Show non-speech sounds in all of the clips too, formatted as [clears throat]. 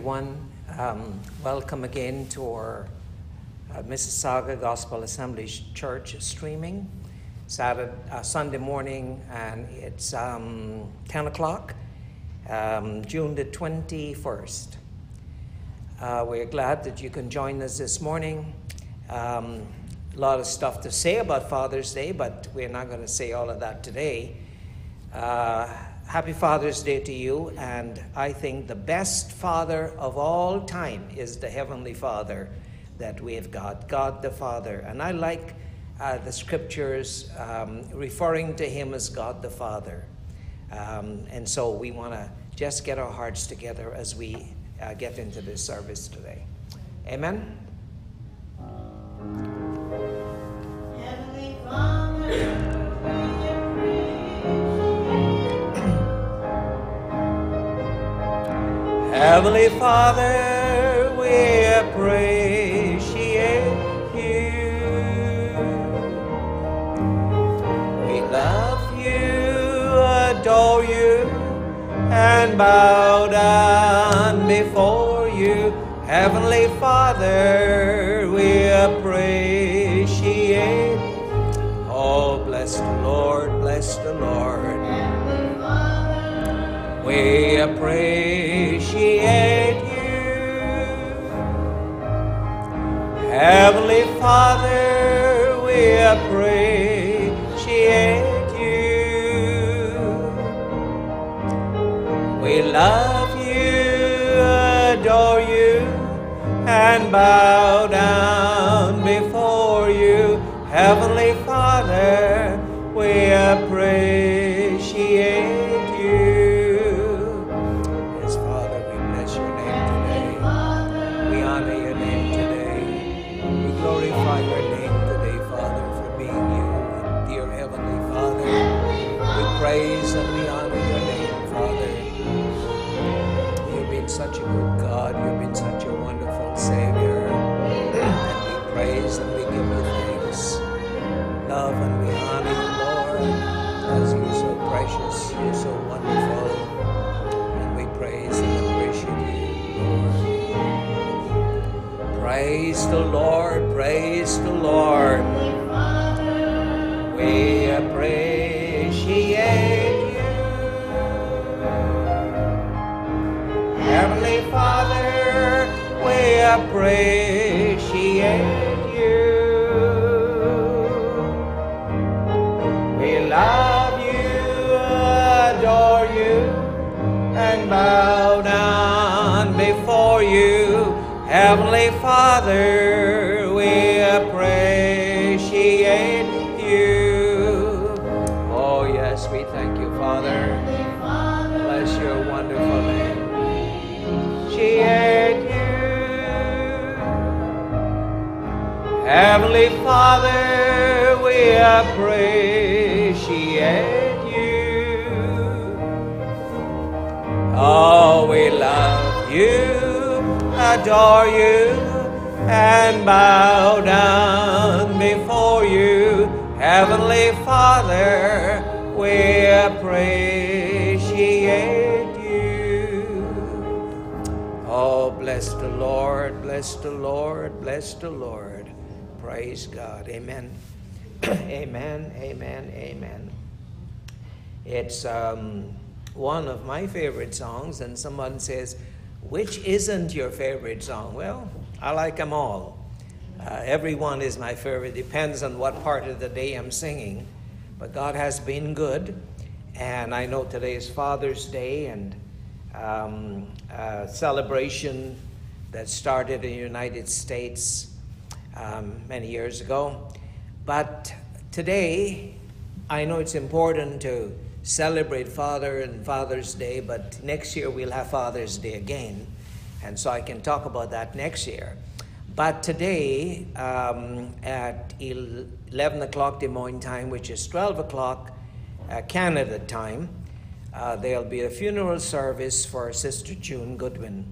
Everyone. Um, welcome again to our uh, Mississauga Gospel Assembly Church streaming. Saturday, uh, Sunday morning, and it's um, 10 o'clock, um, June the 21st. Uh, we're glad that you can join us this morning. Um, a lot of stuff to say about Father's Day, but we're not going to say all of that today. Uh, happy Father's Day to you, and I think the best Father of all time is the Heavenly Father that we have got, God the Father. And I like uh, the scriptures um, referring to Him as God the Father. Um, and so we want to just get our hearts together as we uh, get into this service today. Amen. Heavenly Father. Heavenly Father, we appreciate you. We love you, adore you, and bow down before you. Heavenly Father, we appreciate. Oh, bless the Lord, bless the Lord. We appreciate you. Heavenly Father, we appreciate you. We love you, adore you, and bow down before you. Heavenly appreciate you. Heavenly Father, we appreciate you. We love you, adore you, and bow down before you. Heavenly Father, Father, we appreciate you. Oh, we love you, adore you, and bow down before you. Heavenly Father, we appreciate you. Oh, bless the Lord, bless the Lord, bless the Lord. Praise God. Amen. [clears throat] amen, amen, amen. It's um, one of my favorite songs, and someone says, Which isn't your favorite song? Well, I like them all. Uh, everyone is my favorite, depends on what part of the day I'm singing. But God has been good, and I know today is Father's Day and um, a celebration that started in the United States um, many years ago. But today, I know it's important to celebrate Father and Father's Day, but next year we'll have Father's Day again. And so I can talk about that next year. But today, um, at 11 o'clock Des Moines time, which is 12 o'clock uh, Canada time, uh, there'll be a funeral service for Sister June Goodwin.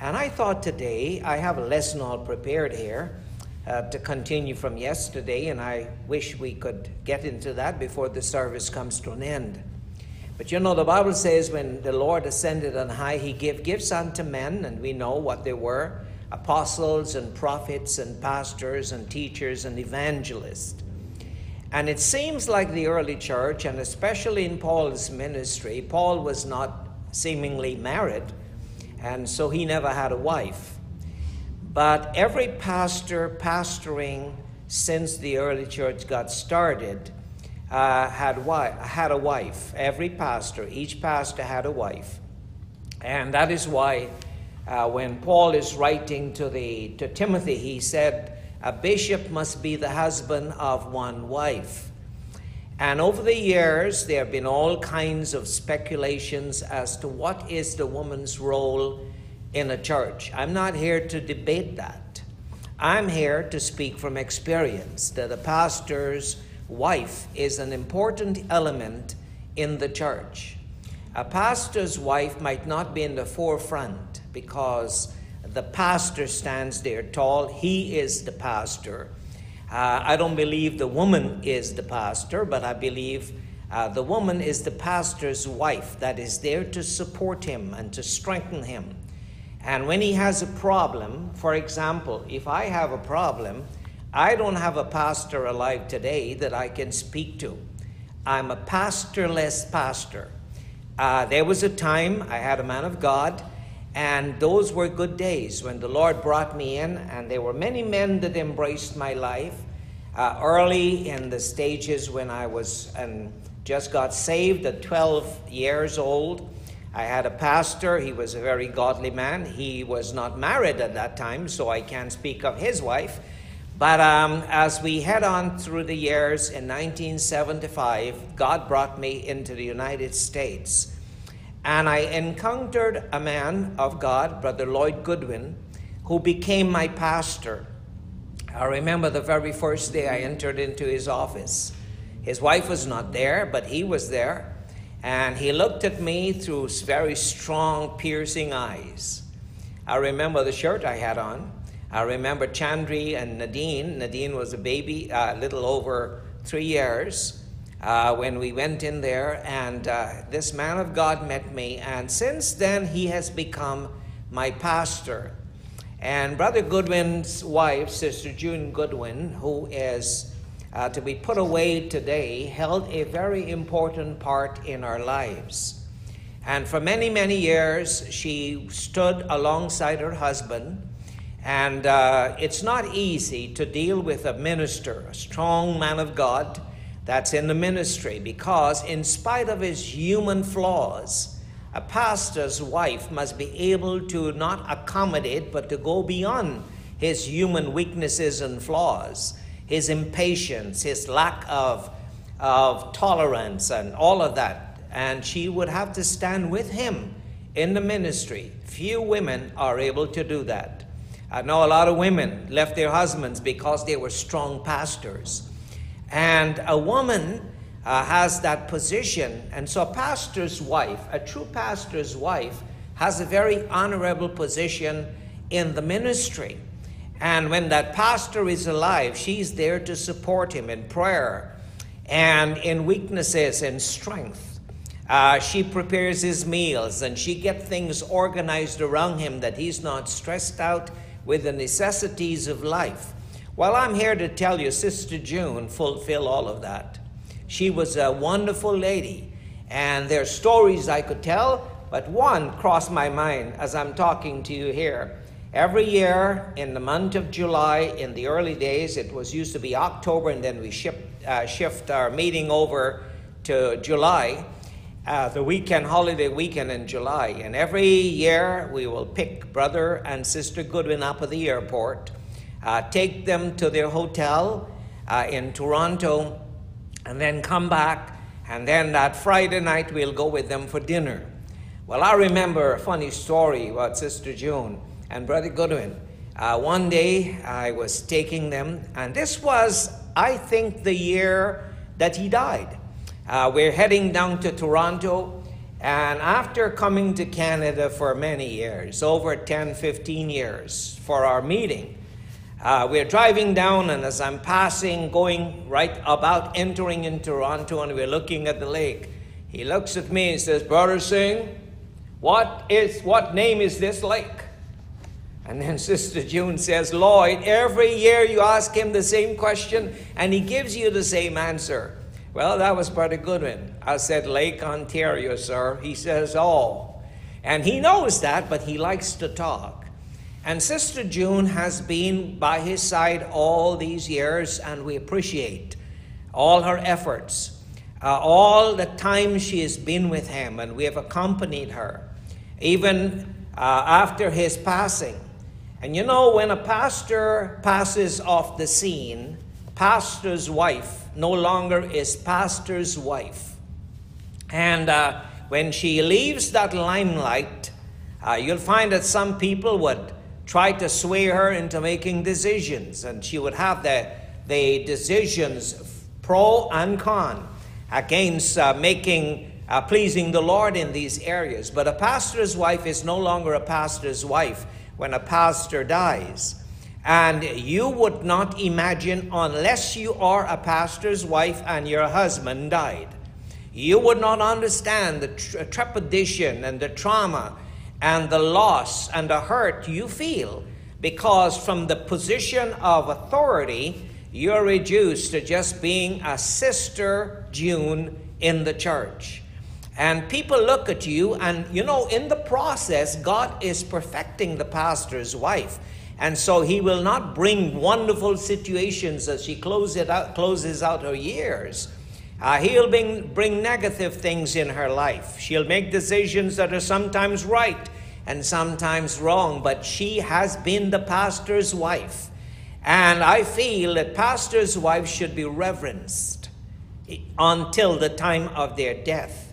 And I thought today, I have a lesson all prepared here uh, to continue from yesterday, and I wish we could get into that before the service comes to an end. But you know, the Bible says when the Lord ascended on high, he gave gifts unto men, and we know what they were apostles and prophets and pastors and teachers and evangelists. And it seems like the early church, and especially in Paul's ministry, Paul was not seemingly married, and so he never had a wife. But every pastor pastoring since the early church got started uh, had, wi- had a wife. Every pastor, each pastor had a wife. And that is why uh, when Paul is writing to, the, to Timothy, he said, A bishop must be the husband of one wife. And over the years, there have been all kinds of speculations as to what is the woman's role in a church. I'm not here to debate that. I'm here to speak from experience that a pastor's wife is an important element in the church. A pastor's wife might not be in the forefront because the pastor stands there tall, he is the pastor. Uh, I don't believe the woman is the pastor, but I believe uh, the woman is the pastor's wife that is there to support him and to strengthen him. And when he has a problem, for example, if I have a problem, I don't have a pastor alive today that I can speak to. I'm a pastorless pastor. Uh, there was a time I had a man of God, and those were good days when the Lord brought me in, and there were many men that embraced my life. Uh, early in the stages when I was and just got saved at 12 years old, I had a pastor. He was a very godly man. He was not married at that time, so I can't speak of his wife. But um, as we head on through the years in 1975, God brought me into the United States. And I encountered a man of God, Brother Lloyd Goodwin, who became my pastor. I remember the very first day I entered into his office. His wife was not there, but he was there. And he looked at me through very strong, piercing eyes. I remember the shirt I had on. I remember Chandri and Nadine. Nadine was a baby, a uh, little over three years, uh, when we went in there. And uh, this man of God met me. And since then, he has become my pastor. And Brother Goodwin's wife, Sister June Goodwin, who is uh, to be put away today, held a very important part in our lives. And for many, many years, she stood alongside her husband and uh, it's not easy to deal with a minister, a strong man of God that's in the ministry, because in spite of his human flaws, a pastor's wife must be able to not accommodate, but to go beyond his human weaknesses and flaws, his impatience, his lack of, of tolerance, and all of that. And she would have to stand with him in the ministry. Few women are able to do that. I know a lot of women left their husbands because they were strong pastors. And a woman uh, has that position. And so, a pastor's wife, a true pastor's wife, has a very honorable position in the ministry. And when that pastor is alive, she's there to support him in prayer and in weaknesses and strength. Uh, she prepares his meals and she gets things organized around him that he's not stressed out with the necessities of life. Well, I'm here to tell you, Sister June fulfilled all of that. She was a wonderful lady, and there are stories I could tell, but one crossed my mind as I'm talking to you here. Every year in the month of July, in the early days, it was used to be October, and then we uh, shift our meeting over to July uh, the weekend, holiday weekend in July. And every year we will pick brother and sister Goodwin up at the airport, uh, take them to their hotel uh, in Toronto, and then come back. And then that Friday night we'll go with them for dinner. Well, I remember a funny story about Sister June and Brother Goodwin. Uh, one day I was taking them, and this was, I think, the year that he died. Uh, we're heading down to Toronto, and after coming to Canada for many years, over 10, 15 years, for our meeting, uh, we're driving down, and as I'm passing, going right about entering in Toronto, and we're looking at the lake, he looks at me and says, Brother Singh, what is what name is this lake? And then [laughs] Sister June says, Lloyd, every year you ask him the same question and he gives you the same answer. Well, that was Brother Goodwin. I said, Lake Ontario, sir. He says, Oh. And he knows that, but he likes to talk. And Sister June has been by his side all these years, and we appreciate all her efforts, uh, all the time she has been with him, and we have accompanied her, even uh, after his passing. And you know, when a pastor passes off the scene, pastor's wife no longer is pastor's wife. And uh, when she leaves that limelight, uh, you'll find that some people would try to sway her into making decisions, and she would have the, the decisions pro and con against uh, making uh, pleasing the Lord in these areas. But a pastor's wife is no longer a pastor's wife when a pastor dies. And you would not imagine, unless you are a pastor's wife and your husband died, you would not understand the tre- trepidation and the trauma and the loss and the hurt you feel because, from the position of authority, you're reduced to just being a sister June in the church. And people look at you, and you know, in the process, God is perfecting the pastor's wife. And so he will not bring wonderful situations as she closes out, closes out her years. Uh, he'll bring, bring negative things in her life. She'll make decisions that are sometimes right and sometimes wrong, but she has been the pastor's wife. And I feel that pastor's wives should be reverenced until the time of their death.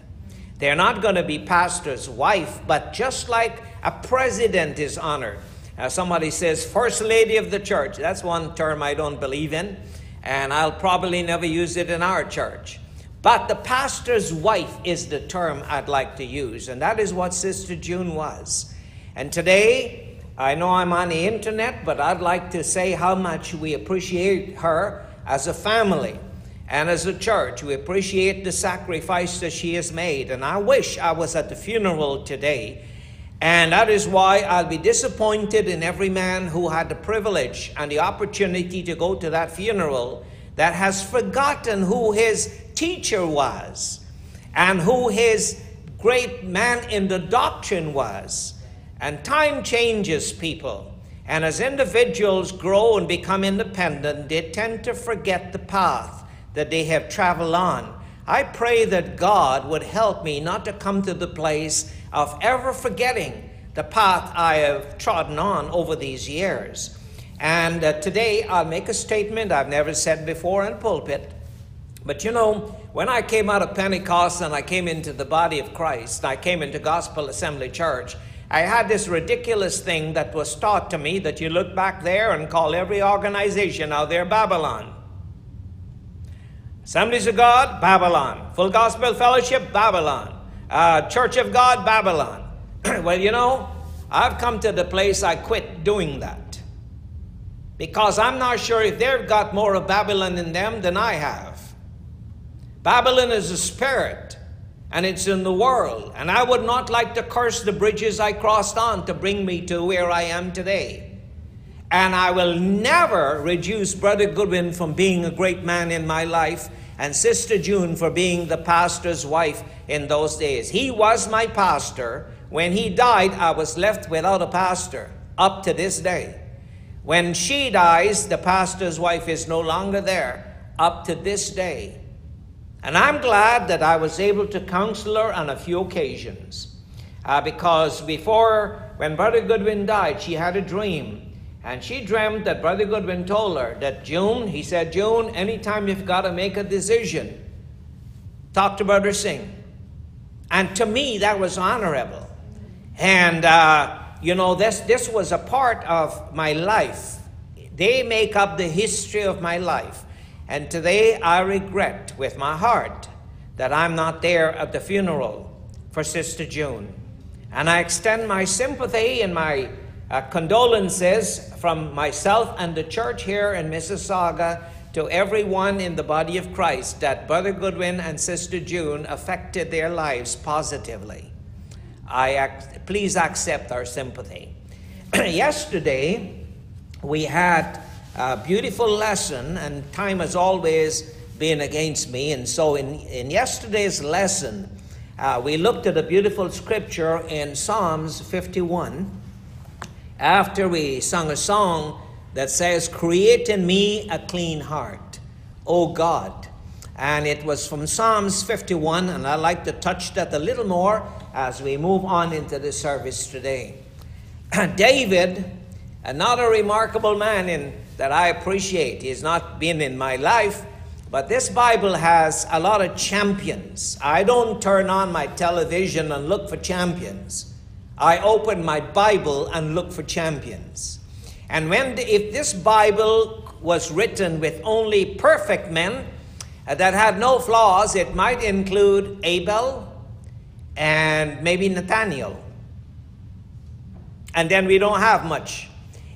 They're not going to be pastor's wife, but just like a president is honored. Uh, somebody says, First Lady of the Church. That's one term I don't believe in, and I'll probably never use it in our church. But the pastor's wife is the term I'd like to use, and that is what Sister June was. And today, I know I'm on the internet, but I'd like to say how much we appreciate her as a family. And as a church, we appreciate the sacrifice that she has made. And I wish I was at the funeral today. And that is why I'll be disappointed in every man who had the privilege and the opportunity to go to that funeral that has forgotten who his teacher was and who his great man in the doctrine was. And time changes people. And as individuals grow and become independent, they tend to forget the path that they have traveled on. I pray that God would help me not to come to the place of ever forgetting the path I have trodden on over these years. And uh, today I'll make a statement I've never said before in pulpit. But you know, when I came out of Pentecost and I came into the body of Christ, I came into Gospel Assembly Church, I had this ridiculous thing that was taught to me that you look back there and call every organization out there Babylon. Assemblies of God, Babylon. Full Gospel Fellowship, Babylon. Uh, Church of God, Babylon. [clears throat] well, you know, I've come to the place I quit doing that. Because I'm not sure if they've got more of Babylon in them than I have. Babylon is a spirit, and it's in the world. And I would not like to curse the bridges I crossed on to bring me to where I am today. And I will never reduce Brother Goodwin from being a great man in my life and Sister June for being the pastor's wife in those days. He was my pastor. When he died, I was left without a pastor up to this day. When she dies, the pastor's wife is no longer there up to this day. And I'm glad that I was able to counsel her on a few occasions. Uh, because before, when Brother Goodwin died, she had a dream and she dreamt that Brother Goodwin told her that June, he said, June, anytime you've got to make a decision, talk to Brother Singh. And to me, that was honorable. And, uh, you know, this, this was a part of my life. They make up the history of my life. And today I regret with my heart that I'm not there at the funeral for Sister June. And I extend my sympathy and my uh, condolences from myself and the church here in Mississauga to everyone in the body of Christ that Brother Goodwin and Sister June affected their lives positively. I ac- please accept our sympathy. [clears throat] Yesterday, we had a beautiful lesson, and time has always been against me. And so, in, in yesterday's lesson, uh, we looked at a beautiful scripture in Psalms 51. After we sung a song that says, Create in me a clean heart, O God. And it was from Psalms 51, and I'd like to touch that a little more as we move on into the service today. [clears throat] David, another remarkable man in, that I appreciate, he's not been in my life, but this Bible has a lot of champions. I don't turn on my television and look for champions. I open my Bible and look for champions. And when the, if this Bible was written with only perfect men uh, that had no flaws, it might include Abel and maybe Nathaniel. And then we don't have much.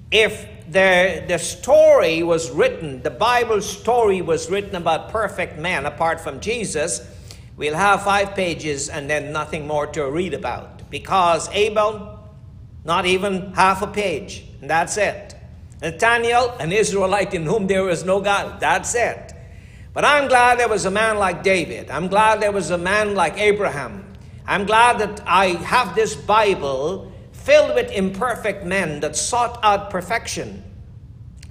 If the, the story was written, the Bible story was written about perfect men apart from Jesus, we'll have five pages and then nothing more to read about. Because Abel, not even half a page, and that's it. Nathaniel, an Israelite in whom there is no God, that's it. But I'm glad there was a man like David. I'm glad there was a man like Abraham. I'm glad that I have this Bible filled with imperfect men that sought out perfection.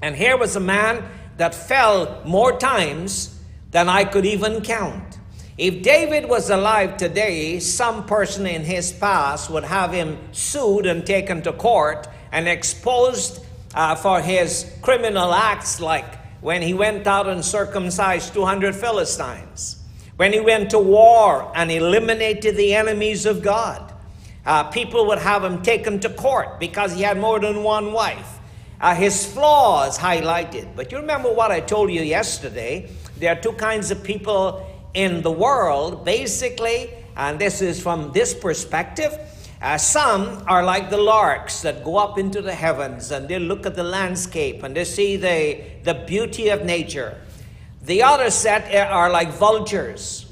And here was a man that fell more times than I could even count. If David was alive today, some person in his past would have him sued and taken to court and exposed uh, for his criminal acts, like when he went out and circumcised 200 Philistines, when he went to war and eliminated the enemies of God. Uh, people would have him taken to court because he had more than one wife. Uh, his flaws highlighted. But you remember what I told you yesterday? There are two kinds of people in the world, basically, and this is from this perspective. Uh, some are like the larks that go up into the heavens and they look at the landscape and they see the, the beauty of nature. The other set are like vultures.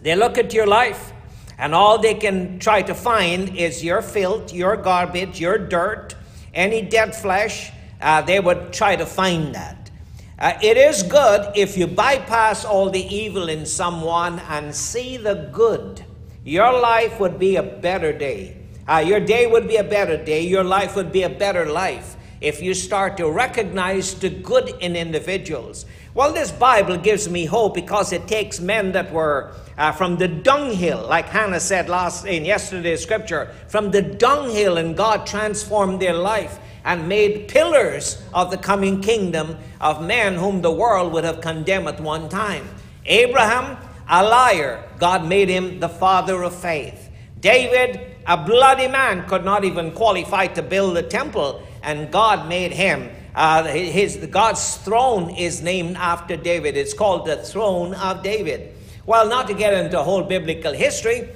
They look at your life and all they can try to find is your filth, your garbage, your dirt, any dead flesh. Uh, they would try to find that. Uh, it is good if you bypass all the evil in someone and see the good. Your life would be a better day. Uh, your day would be a better day. Your life would be a better life if you start to recognize the good in individuals. Well, this Bible gives me hope because it takes men that were uh, from the dunghill, like Hannah said last in yesterday's scripture, from the dunghill, and God transformed their life and made pillars of the coming kingdom of men whom the world would have condemned at one time. Abraham, a liar, God made him the father of faith. David, a bloody man, could not even qualify to build a temple, and God made him uh, his God's throne is named after David. It's called the throne of David. Well, not to get into whole biblical history,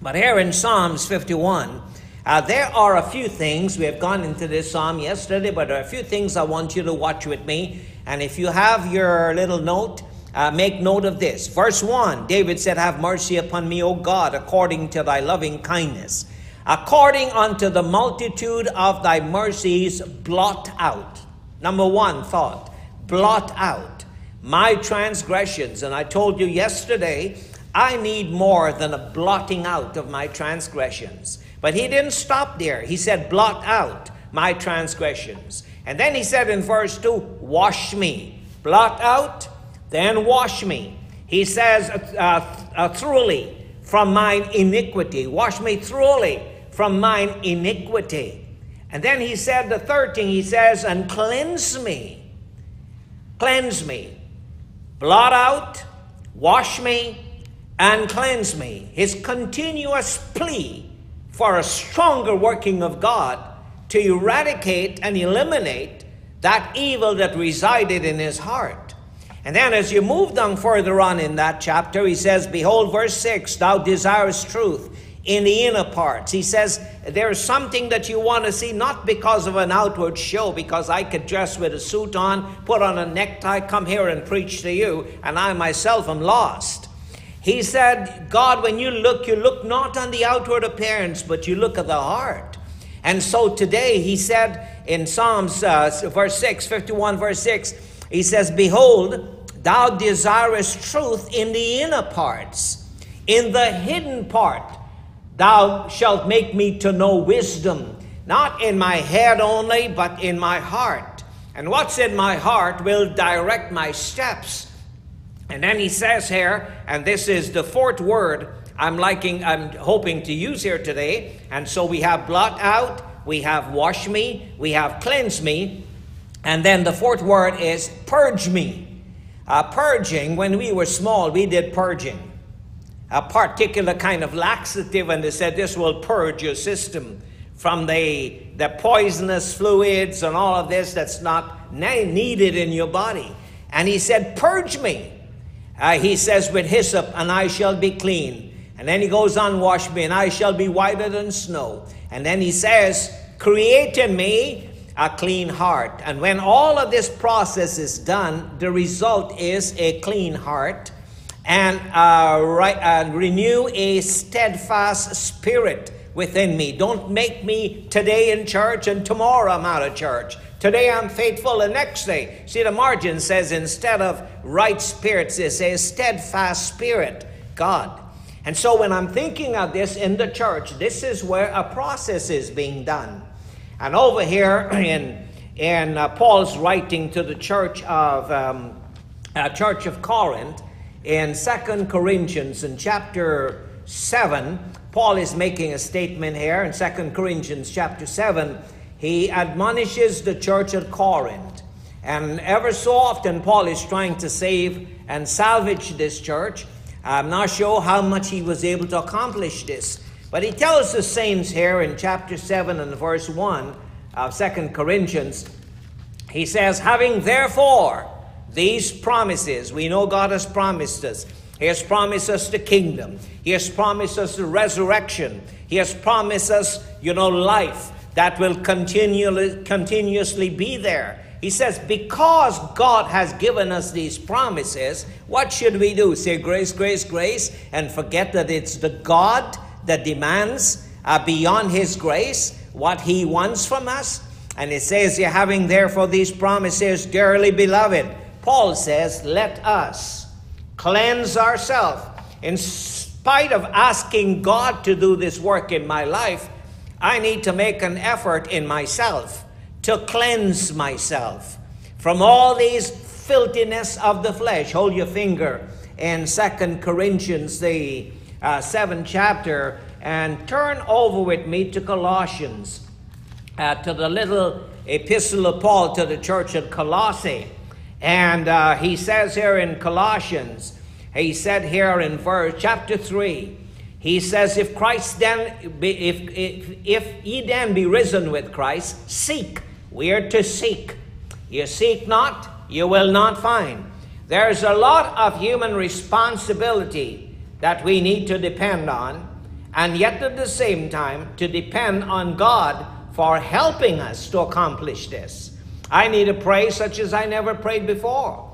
but here in Psalms 51, uh, there are a few things. We have gone into this psalm yesterday, but there are a few things I want you to watch with me. And if you have your little note, uh, make note of this. Verse 1 David said, Have mercy upon me, O God, according to thy loving kindness. According unto the multitude of thy mercies, blot out. Number one thought blot out my transgressions. And I told you yesterday, I need more than a blotting out of my transgressions. But he didn't stop there. He said, blot out my transgressions. And then he said in verse 2, wash me. Blot out, then wash me. He says, uh, uh, thoroughly from mine iniquity. Wash me thoroughly from mine iniquity. And then he said the third thing, he says, and cleanse me. Cleanse me. Blot out, wash me, and cleanse me. His continuous plea for a stronger working of God to eradicate and eliminate that evil that resided in his heart. And then as you move down further on in that chapter, he says, Behold, verse 6, thou desirest truth in the inner parts. He says there's something that you want to see, not because of an outward show, because I could dress with a suit on, put on a necktie, come here and preach to you, and I myself am lost. He said, God, when you look, you look not on the outward appearance, but you look at the heart. And so today, he said in Psalms, uh, verse 6, 51, verse 6, he says, Behold, thou desirest truth in the inner parts, in the hidden part Thou shalt make me to know wisdom, not in my head only, but in my heart. And what's in my heart will direct my steps. And then he says here, and this is the fourth word I'm liking, I'm hoping to use here today. And so we have blot out, we have wash me, we have cleanse me, and then the fourth word is purge me. Uh, purging, when we were small, we did purging a particular kind of laxative, and they said this will purge your system from the, the poisonous fluids and all of this that's not needed in your body. And he said, Purge me. Uh, he says, With hyssop, and I shall be clean. And then he goes on, Wash me, and I shall be whiter than snow. And then he says, Create in me a clean heart. And when all of this process is done, the result is a clean heart and, uh, right, uh, renew a steadfast spirit within me. Don't make me today in church and tomorrow I'm out of church. Today I'm faithful, the next day. See, the margin says instead of right spirits, it says steadfast spirit, God. And so when I'm thinking of this in the church, this is where a process is being done. And over here [clears throat] in, in uh, Paul's writing to the church of, um, uh, church of Corinth, in Second Corinthians, in chapter 7, Paul is making a statement here. In Second Corinthians, chapter 7, he admonishes the church at Corinth. And ever so often, Paul is trying to save and salvage this church. I'm not sure how much he was able to accomplish this. But he tells the saints here in chapter 7 and verse 1 of Second Corinthians, he says, Having therefore these promises, we know God has promised us. He has promised us the kingdom. He has promised us the resurrection. He has promised us, you know, life that will continually, continuously be there. He says, because God has given us these promises, what should we do? Say grace, grace, grace, and forget that it's the God that demands uh, beyond His grace what He wants from us? And it says, You're having therefore these promises, dearly beloved. Paul says, let us cleanse ourselves. In spite of asking God to do this work in my life, I need to make an effort in myself to cleanse myself from all these filthiness of the flesh. Hold your finger in Second Corinthians, the uh, seventh chapter, and turn over with me to Colossians, uh, to the little epistle of Paul to the church at Colossae. And uh, he says here in Colossians, he said here in verse chapter 3, he says, If Christ then, be, if, if, if ye then be risen with Christ, seek. We are to seek. You seek not, you will not find. There's a lot of human responsibility that we need to depend on, and yet at the same time to depend on God for helping us to accomplish this. I need to pray such as I never prayed before.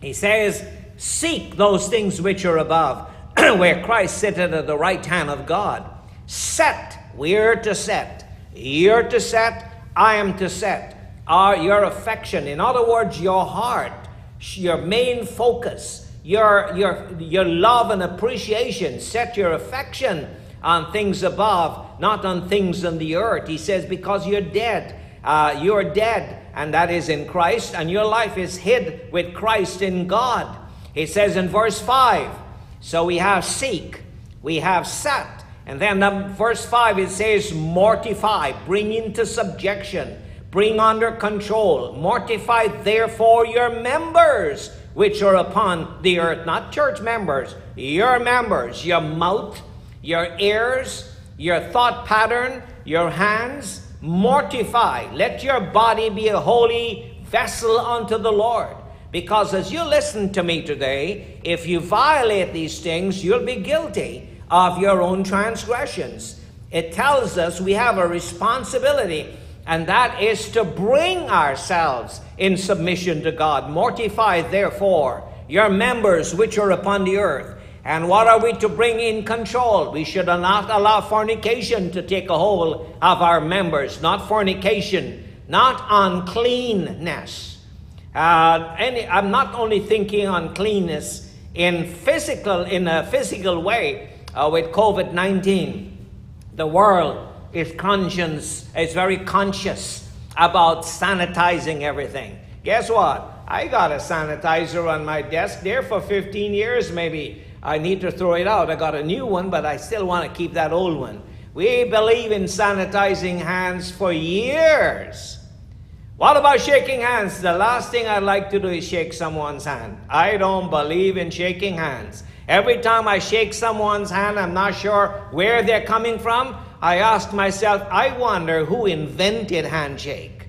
He says, Seek those things which are above, [clears throat] where Christ sitteth at the right hand of God. Set, we're to set. You're to set, I am to set. Our, your affection, in other words, your heart, your main focus, your, your, your love and appreciation, set your affection on things above, not on things on the earth. He says, because you're dead. Uh, you're dead and that is in Christ, and your life is hid with Christ in God. He says in verse 5. So we have seek, we have set, and then um, verse 5 it says mortify, bring into subjection, bring under control. Mortify therefore your members which are upon the earth, not church members, your members, your mouth, your ears, your thought pattern, your hands, mortify. Let your body be a holy vessel unto the Lord. Because as you listen to me today, if you violate these things, you'll be guilty of your own transgressions. It tells us we have a responsibility, and that is to bring ourselves in submission to God. Mortify, therefore, your members which are upon the earth. And what are we to bring in control? We should not allow fornication to take a hold of our members, not fornication, not uncleanness. Uh, any, I'm not only thinking uncleanness in physical, in a physical way uh, with COVID-19. The world is conscious, is very conscious about sanitizing everything. Guess what? I got a sanitizer on my desk there for 15 years, maybe. I need to throw it out. I got a new one, but I still want to keep that old one. We believe in sanitizing hands for years. What about shaking hands? The last thing I'd like to do is shake someone's hand. I don't believe in shaking hands. Every time I shake someone's hand, I'm not sure where they're coming from. I ask myself, I wonder who invented handshake.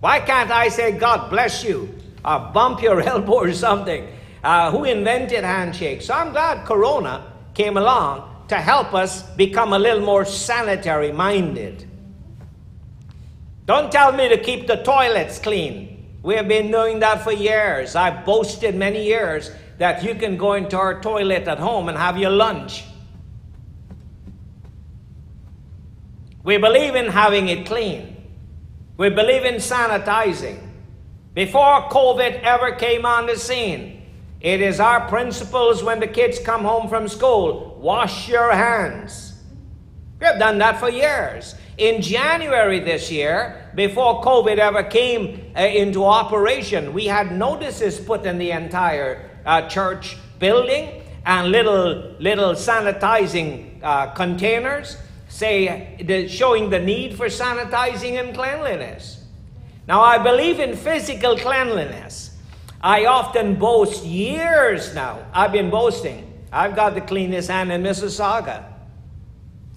Why can't I say, God bless you, or bump your [laughs] elbow or something? Uh, who invented handshake? So I'm glad Corona came along to help us become a little more sanitary minded. Don't tell me to keep the toilets clean. We have been doing that for years. I've boasted many years that you can go into our toilet at home and have your lunch. We believe in having it clean. We believe in sanitizing. Before COVID ever came on the scene, it is our principles when the kids come home from school wash your hands. We have done that for years. In January this year, before COVID ever came uh, into operation, we had notices put in the entire uh, church building and little little sanitizing uh, containers say the, showing the need for sanitizing and cleanliness. Now I believe in physical cleanliness. I often boast years now. I've been boasting. I've got the cleanest hand in Mississauga.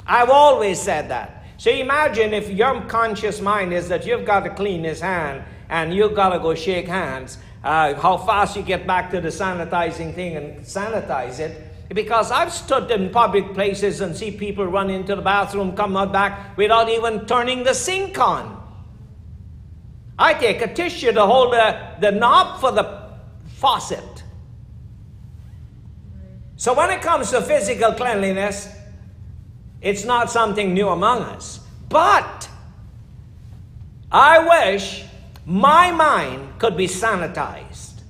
I've always said that. So imagine if your conscious mind is that you've got to clean cleanest hand and you've got to go shake hands, uh, how fast you get back to the sanitizing thing and sanitize it. Because I've stood in public places and see people run into the bathroom, come out back without even turning the sink on. I take a tissue to hold the, the knob for the faucet. So when it comes to physical cleanliness, it's not something new among us. But I wish my mind could be sanitized.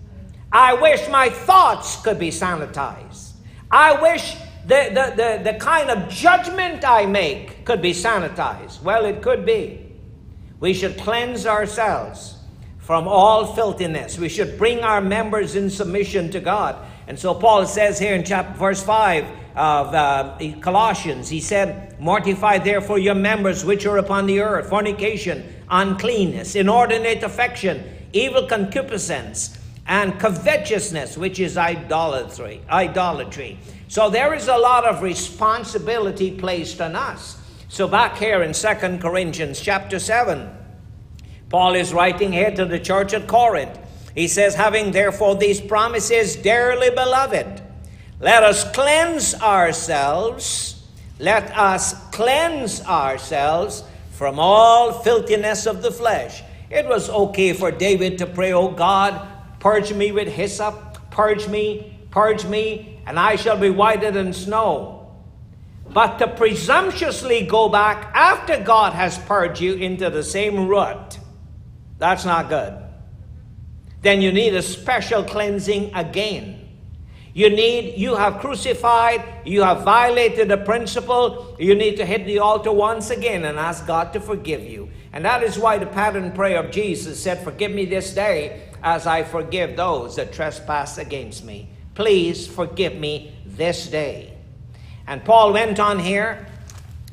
I wish my thoughts could be sanitized. I wish the, the, the, the kind of judgment I make could be sanitized. Well, it could be. We should cleanse ourselves from all filthiness. We should bring our members in submission to God. And so Paul says here in chapter verse 5 of uh, Colossians, he said, Mortify therefore your members which are upon the earth, fornication, uncleanness, inordinate affection, evil concupiscence, and covetousness, which is idolatry. Idolatry. So there is a lot of responsibility placed on us. So back here in Second Corinthians chapter 7, Paul is writing here to the church at Corinth. He says, Having therefore these promises, dearly beloved, let us cleanse ourselves, let us cleanse ourselves from all filthiness of the flesh. It was okay for David to pray, Oh God, purge me with hyssop, purge me, purge me, and I shall be whiter than snow. But to presumptuously go back after God has purged you into the same rut, that's not good. Then you need a special cleansing again. You need, you have crucified, you have violated the principle, you need to hit the altar once again and ask God to forgive you. And that is why the pattern prayer of Jesus said, Forgive me this day as I forgive those that trespass against me. Please forgive me this day. And Paul went on here.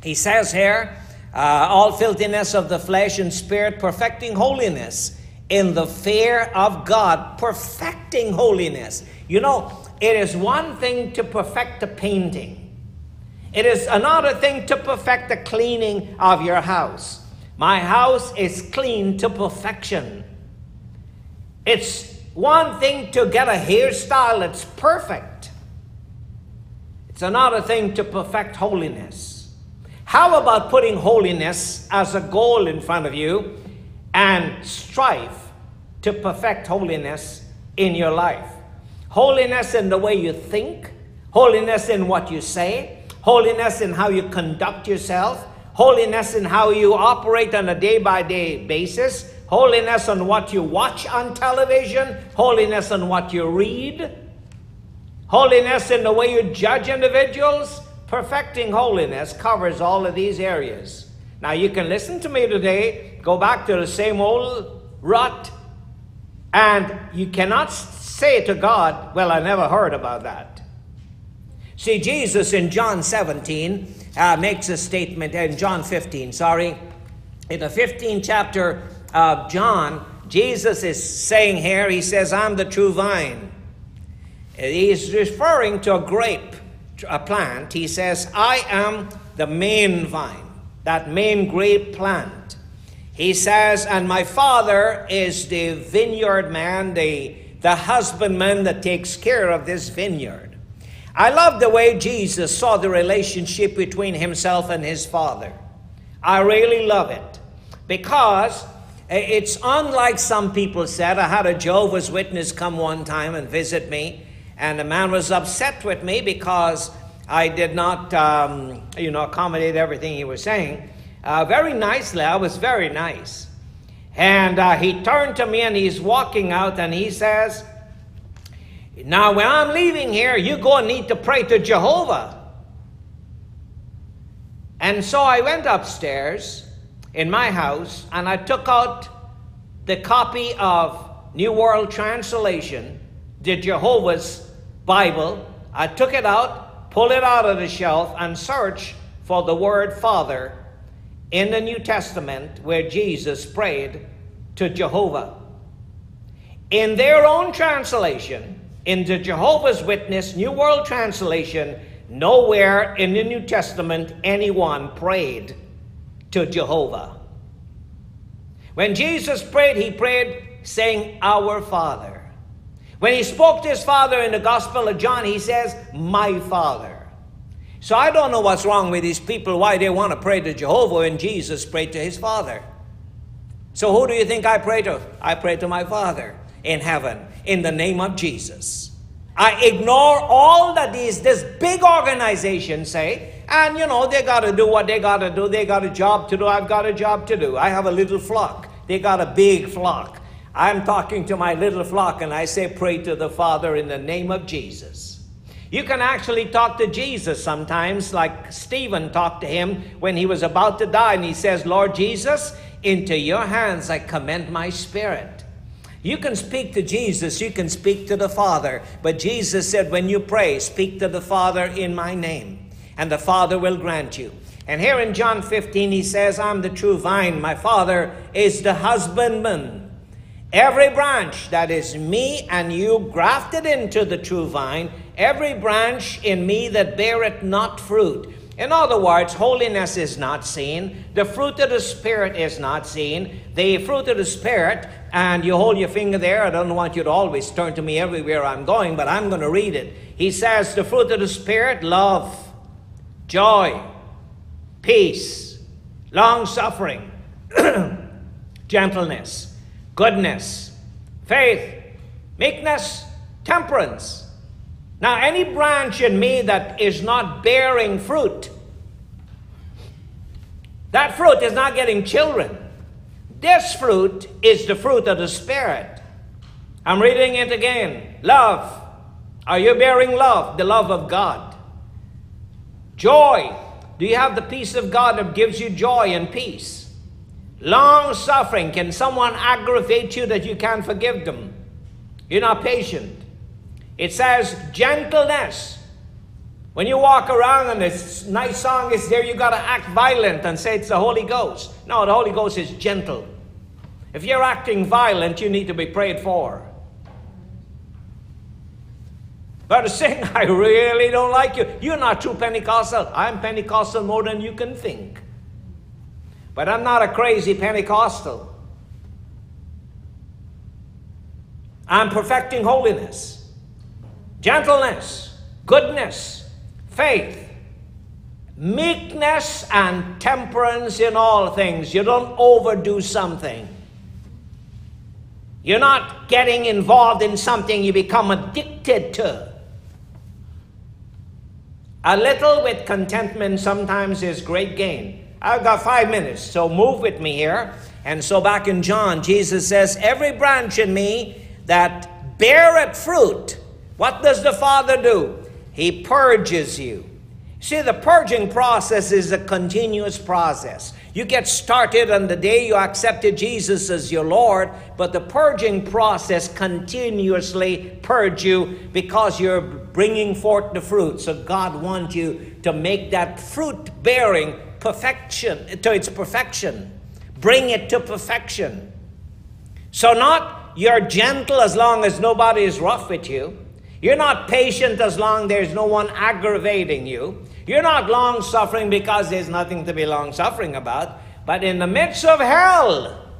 He says here, uh, all filthiness of the flesh and spirit, perfecting holiness in the fear of God, perfecting holiness. You know, it is one thing to perfect a painting. It is another thing to perfect the cleaning of your house. My house is clean to perfection. It's one thing to get a hairstyle that's perfect. It's another thing to perfect holiness. How about putting holiness as a goal in front of you and strive to perfect holiness in your life? Holiness in the way you think, holiness in what you say, holiness in how you conduct yourself, holiness in how you operate on a day by day basis, holiness on what you watch on television, holiness on what you read, holiness in the way you judge individuals. Perfecting holiness covers all of these areas. Now, you can listen to me today, go back to the same old rut, and you cannot say to God, Well, I never heard about that. See, Jesus in John 17 uh, makes a statement, in John 15, sorry, in the 15th chapter of John, Jesus is saying here, He says, I'm the true vine. He's referring to a grape, a plant. He says, I am the main vine, that main grape plant. He says, and my father is the vineyard man, the, the husbandman that takes care of this vineyard. I love the way Jesus saw the relationship between himself and his father. I really love it because it's unlike some people said. I had a Jehovah's Witness come one time and visit me, and the man was upset with me because I did not, um, you know, accommodate everything he was saying. Uh, very nicely, I was very nice. And uh, he turned to me and he's walking out and he says, now, when I'm leaving here, you go and need to pray to Jehovah. And so I went upstairs in my house and I took out the copy of New World Translation, the Jehovah's Bible. I took it out, pulled it out of the shelf, and searched for the word Father in the New Testament where Jesus prayed to Jehovah. In their own translation, in the Jehovah's Witness New World Translation, nowhere in the New Testament anyone prayed to Jehovah. When Jesus prayed, he prayed saying, Our Father. When he spoke to his Father in the Gospel of John, he says, My Father. So I don't know what's wrong with these people, why they want to pray to Jehovah when Jesus prayed to his Father. So who do you think I pray to? I pray to my Father in heaven in the name of Jesus. I ignore all that these this big organization say, and you know they got to do what they got to do. They got a job to do. I've got a job to do. I have a little flock. They got a big flock. I'm talking to my little flock, and I say, pray to the Father in the name of Jesus. You can actually talk to Jesus sometimes, like Stephen talked to him when he was about to die, and he says, Lord Jesus, into your hands I commend my spirit. You can speak to Jesus, you can speak to the Father, but Jesus said, when you pray, speak to the Father in my name, and the Father will grant you. And here in John 15, he says, I'm the true vine, my Father is the husbandman. Every branch that is me and you grafted into the true vine, every branch in me that beareth not fruit, in other words, holiness is not seen. The fruit of the Spirit is not seen. The fruit of the Spirit, and you hold your finger there. I don't want you to always turn to me everywhere I'm going, but I'm going to read it. He says, The fruit of the Spirit, love, joy, peace, long suffering, [clears throat] gentleness, goodness, faith, meekness, temperance. Now, any branch in me that is not bearing fruit, that fruit is not getting children. This fruit is the fruit of the Spirit. I'm reading it again. Love. Are you bearing love? The love of God. Joy. Do you have the peace of God that gives you joy and peace? Long suffering. Can someone aggravate you that you can't forgive them? You're not patient. It says gentleness. When you walk around and this nice song is there, you got to act violent and say it's the Holy Ghost. No, the Holy Ghost is gentle. If you're acting violent, you need to be prayed for. But [laughs] sing, I really don't like you. You're not true Pentecostal. I'm Pentecostal more than you can think. But I'm not a crazy Pentecostal. I'm perfecting holiness gentleness, goodness, faith, meekness, and temperance in all things. You don't overdo something. You're not getting involved in something you become addicted to. A little with contentment sometimes is great gain. I've got five minutes, so move with me here. And so back in John, Jesus says, Every branch in me that beareth fruit, what does the Father do? He purges you. See, the purging process is a continuous process. You get started on the day you accepted Jesus as your Lord, but the purging process continuously purge you because you're bringing forth the fruit. So God wants you to make that fruit bearing perfection to its perfection. Bring it to perfection. So not you're gentle as long as nobody is rough with you. You're not patient as long there's no one aggravating you. You're not long suffering because there's nothing to be long suffering about. But in the midst of hell,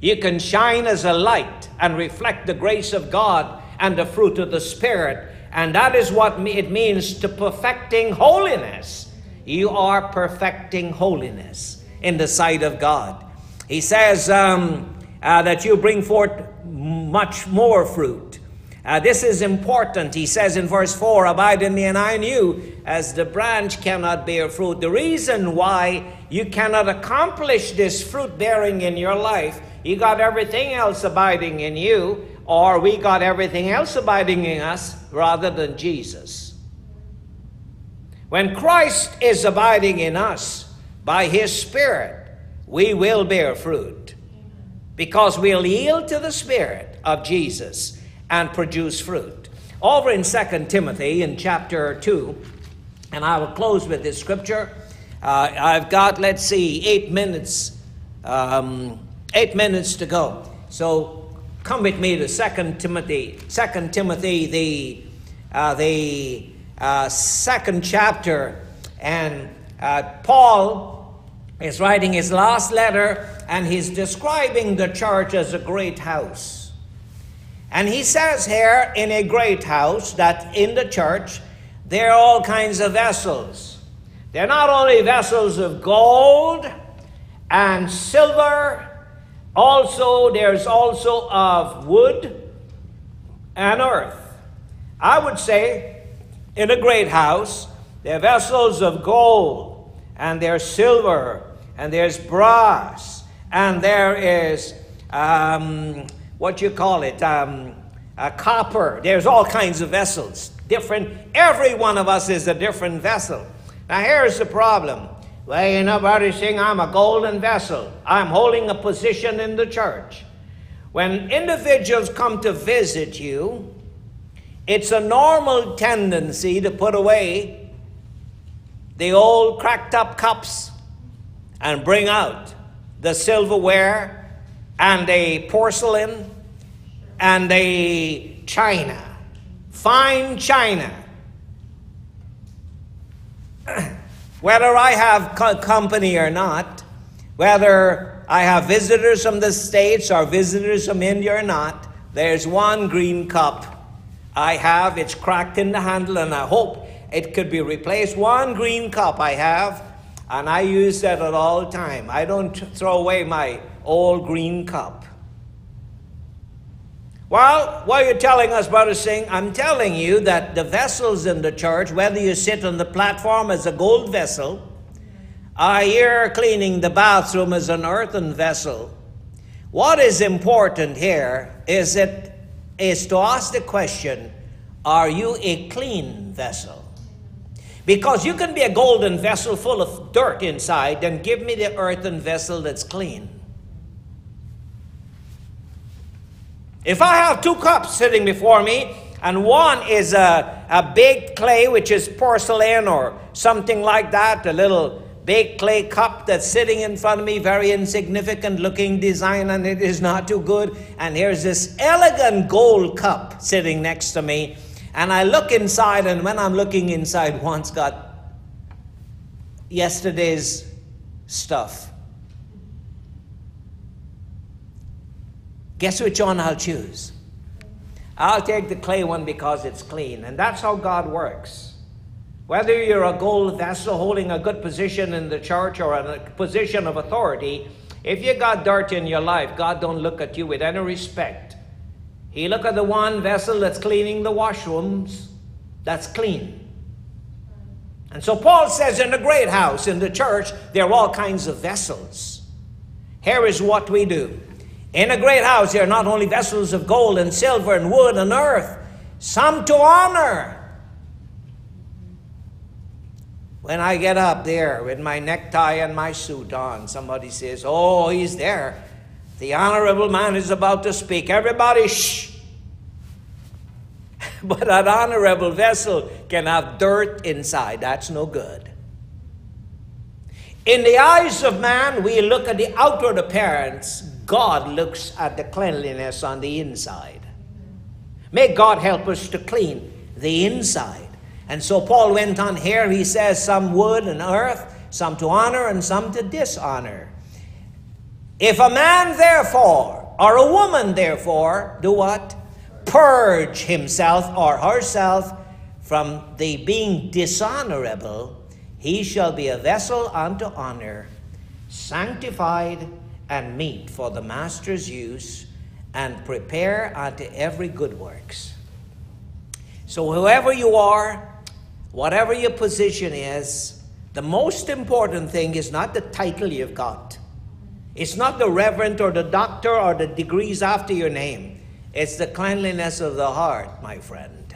you can shine as a light and reflect the grace of God and the fruit of the Spirit. And that is what it means to perfecting holiness. You are perfecting holiness in the sight of God. He says um, uh, that you bring forth much more fruit. Uh, this is important. He says in verse 4 Abide in me, and I in you, as the branch cannot bear fruit. The reason why you cannot accomplish this fruit bearing in your life, you got everything else abiding in you, or we got everything else abiding in us rather than Jesus. When Christ is abiding in us by his Spirit, we will bear fruit because we'll yield to the Spirit of Jesus and produce fruit. Over in 2 Timothy in chapter 2, and I will close with this scripture. Uh, I've got, let's see, eight minutes, um, eight minutes to go. So come with me to 2 Timothy, 2 Timothy, the, uh, the uh, second chapter. And uh, Paul is writing his last letter, and he's describing the church as a great house. And he says here in a great house that in the church there are all kinds of vessels. They're not only vessels of gold and silver, also there's also of wood and earth. I would say in a great house, there are vessels of gold and there's silver and there's brass and there is um, what you call it, um, copper. There's all kinds of vessels. Different. Every one of us is a different vessel. Now here's the problem. Well, you ain't nobody saying I'm a golden vessel. I'm holding a position in the church. When individuals come to visit you, it's a normal tendency to put away the old cracked up cups and bring out the silverware and a porcelain and a china, fine china. [clears throat] whether I have co- company or not, whether I have visitors from the States or visitors from India or not, there's one green cup I have. It's cracked in the handle, and I hope it could be replaced. One green cup I have, and I use that at all time. I don't throw away my old green cup. Well, what are you telling us, Brother Singh? I'm telling you that the vessels in the church, whether you sit on the platform as a gold vessel, or you're cleaning the bathroom as an earthen vessel, what is important here is it is to ask the question, are you a clean vessel? Because you can be a golden vessel full of dirt inside, then give me the earthen vessel that's clean. If I have two cups sitting before me, and one is a, a baked clay, which is porcelain or something like that, a little baked clay cup that's sitting in front of me, very insignificant looking design, and it is not too good. And here's this elegant gold cup sitting next to me. And I look inside, and when I'm looking inside, [laughs] one's got yesterday's stuff. Guess which one I'll choose? I'll take the clay one because it's clean. And that's how God works. Whether you're a gold vessel holding a good position in the church or a position of authority, if you got dirt in your life, God don't look at you with any respect. He look at the one vessel that's cleaning the washrooms, that's clean. And so Paul says in the great house, in the church, there are all kinds of vessels. Here is what we do. In a great house, there are not only vessels of gold and silver and wood and earth, some to honor. When I get up there with my necktie and my suit on, somebody says, Oh, he's there. The honorable man is about to speak. Everybody, shh. [laughs] but an honorable vessel can have dirt inside. That's no good. In the eyes of man, we look at the outward appearance. God looks at the cleanliness on the inside. May God help us to clean the inside. And so Paul went on here, he says, some wood and earth, some to honor and some to dishonor. If a man, therefore, or a woman, therefore, do what? Purge himself or herself from the being dishonorable, he shall be a vessel unto honor, sanctified and meet for the master's use, and prepare unto every good works. So, whoever you are, whatever your position is, the most important thing is not the title you've got. It's not the reverend or the doctor or the degrees after your name. It's the cleanliness of the heart, my friend.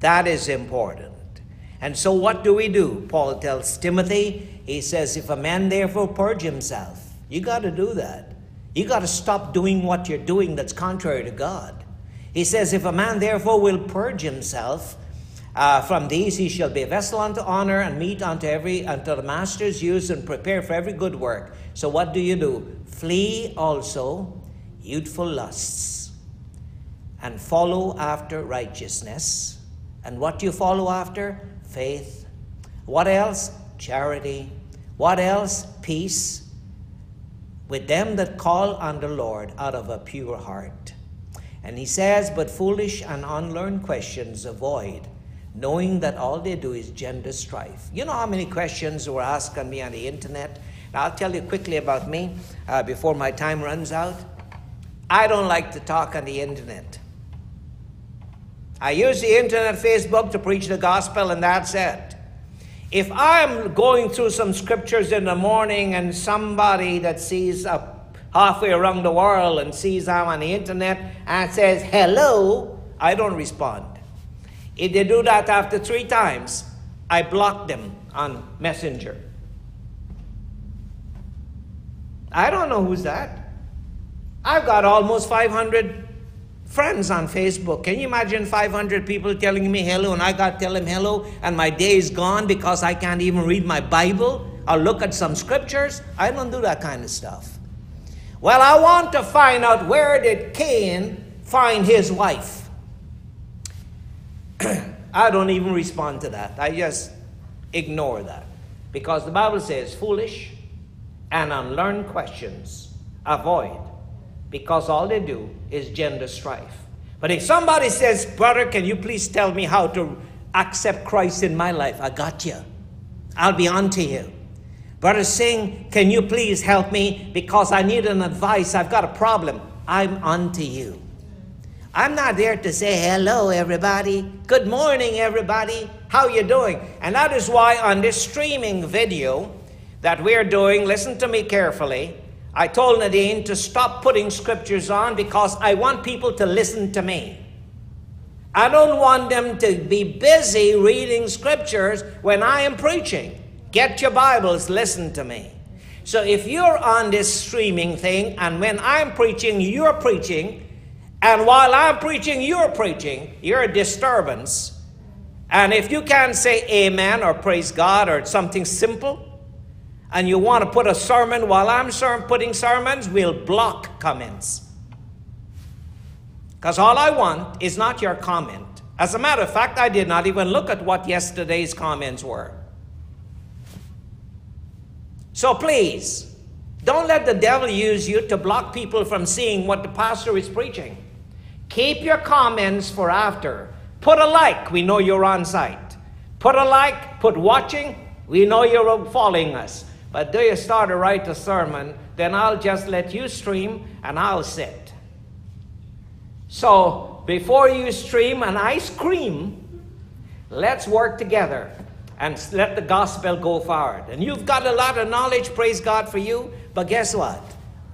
That is important. And so, what do we do? Paul tells Timothy, he says, If a man therefore purge himself, you got to do that. You got to stop doing what you're doing that's contrary to God. He says, If a man therefore will purge himself uh, from these, he shall be a vessel unto honor and meet unto every unto the master's use and prepare for every good work. So what do you do? Flee also youthful lusts and follow after righteousness. And what do you follow after? Faith. What else? Charity. What else? Peace. With them that call on the Lord out of a pure heart. And he says, But foolish and unlearned questions avoid, knowing that all they do is gender strife. You know how many questions were asked on me on the internet? Now, I'll tell you quickly about me uh, before my time runs out. I don't like to talk on the internet. I use the internet, Facebook to preach the gospel, and that's it. If I'm going through some scriptures in the morning and somebody that sees a halfway around the world and sees I'm on the internet and says hello, I don't respond. If they do that after three times, I block them on Messenger. I don't know who's that. I've got almost 500 friends on Facebook. Can you imagine 500 people telling me hello and I got to tell them hello and my day is gone because I can't even read my Bible or look at some scriptures? I don't do that kind of stuff. Well, I want to find out where did Cain find his wife? [clears throat] I don't even respond to that. I just ignore that. Because the Bible says foolish and unlearned questions avoid because all they do is gender strife. But if somebody says, Brother, can you please tell me how to accept Christ in my life? I got you. I'll be on to you. Brother Singh, can you please help me because I need an advice? I've got a problem. I'm on to you. I'm not there to say hello, everybody. Good morning, everybody. How you doing? And that is why on this streaming video that we're doing, listen to me carefully. I told Nadine to stop putting scriptures on because I want people to listen to me. I don't want them to be busy reading scriptures when I am preaching. Get your Bibles, listen to me. So if you're on this streaming thing and when I'm preaching, you're preaching, and while I'm preaching, you're preaching, you're a disturbance. And if you can't say amen or praise God or something simple, and you want to put a sermon while I'm ser- putting sermons, we'll block comments. Because all I want is not your comment. As a matter of fact, I did not even look at what yesterday's comments were. So please, don't let the devil use you to block people from seeing what the pastor is preaching. Keep your comments for after. Put a like, we know you're on site. Put a like, put watching. We know you're following us. But do you start to write a sermon, then I'll just let you stream and I'll sit. So before you stream and I scream, let's work together and let the gospel go forward. And you've got a lot of knowledge, praise God for you. But guess what?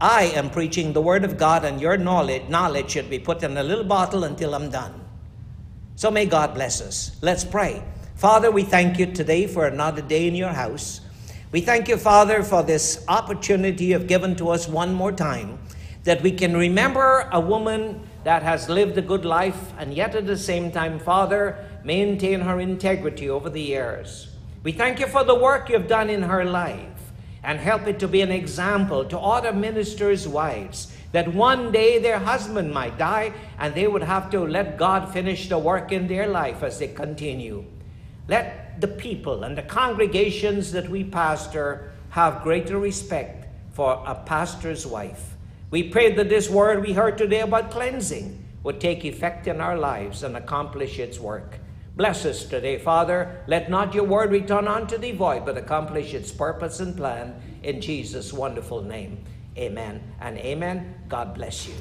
I am preaching the word of God, and your knowledge, knowledge should be put in a little bottle until I'm done. So may God bless us. Let's pray. Father, we thank you today for another day in your house. We thank you, Father, for this opportunity you've given to us one more time that we can remember a woman that has lived a good life and yet at the same time, Father, maintain her integrity over the years. We thank you for the work you've done in her life and help it to be an example to other ministers' wives that one day their husband might die and they would have to let God finish the work in their life as they continue. Let the people and the congregations that we pastor have greater respect for a pastor's wife. We pray that this word we heard today about cleansing would take effect in our lives and accomplish its work. Bless us today, Father. Let not your word return unto thee void, but accomplish its purpose and plan in Jesus' wonderful name. Amen and amen. God bless you.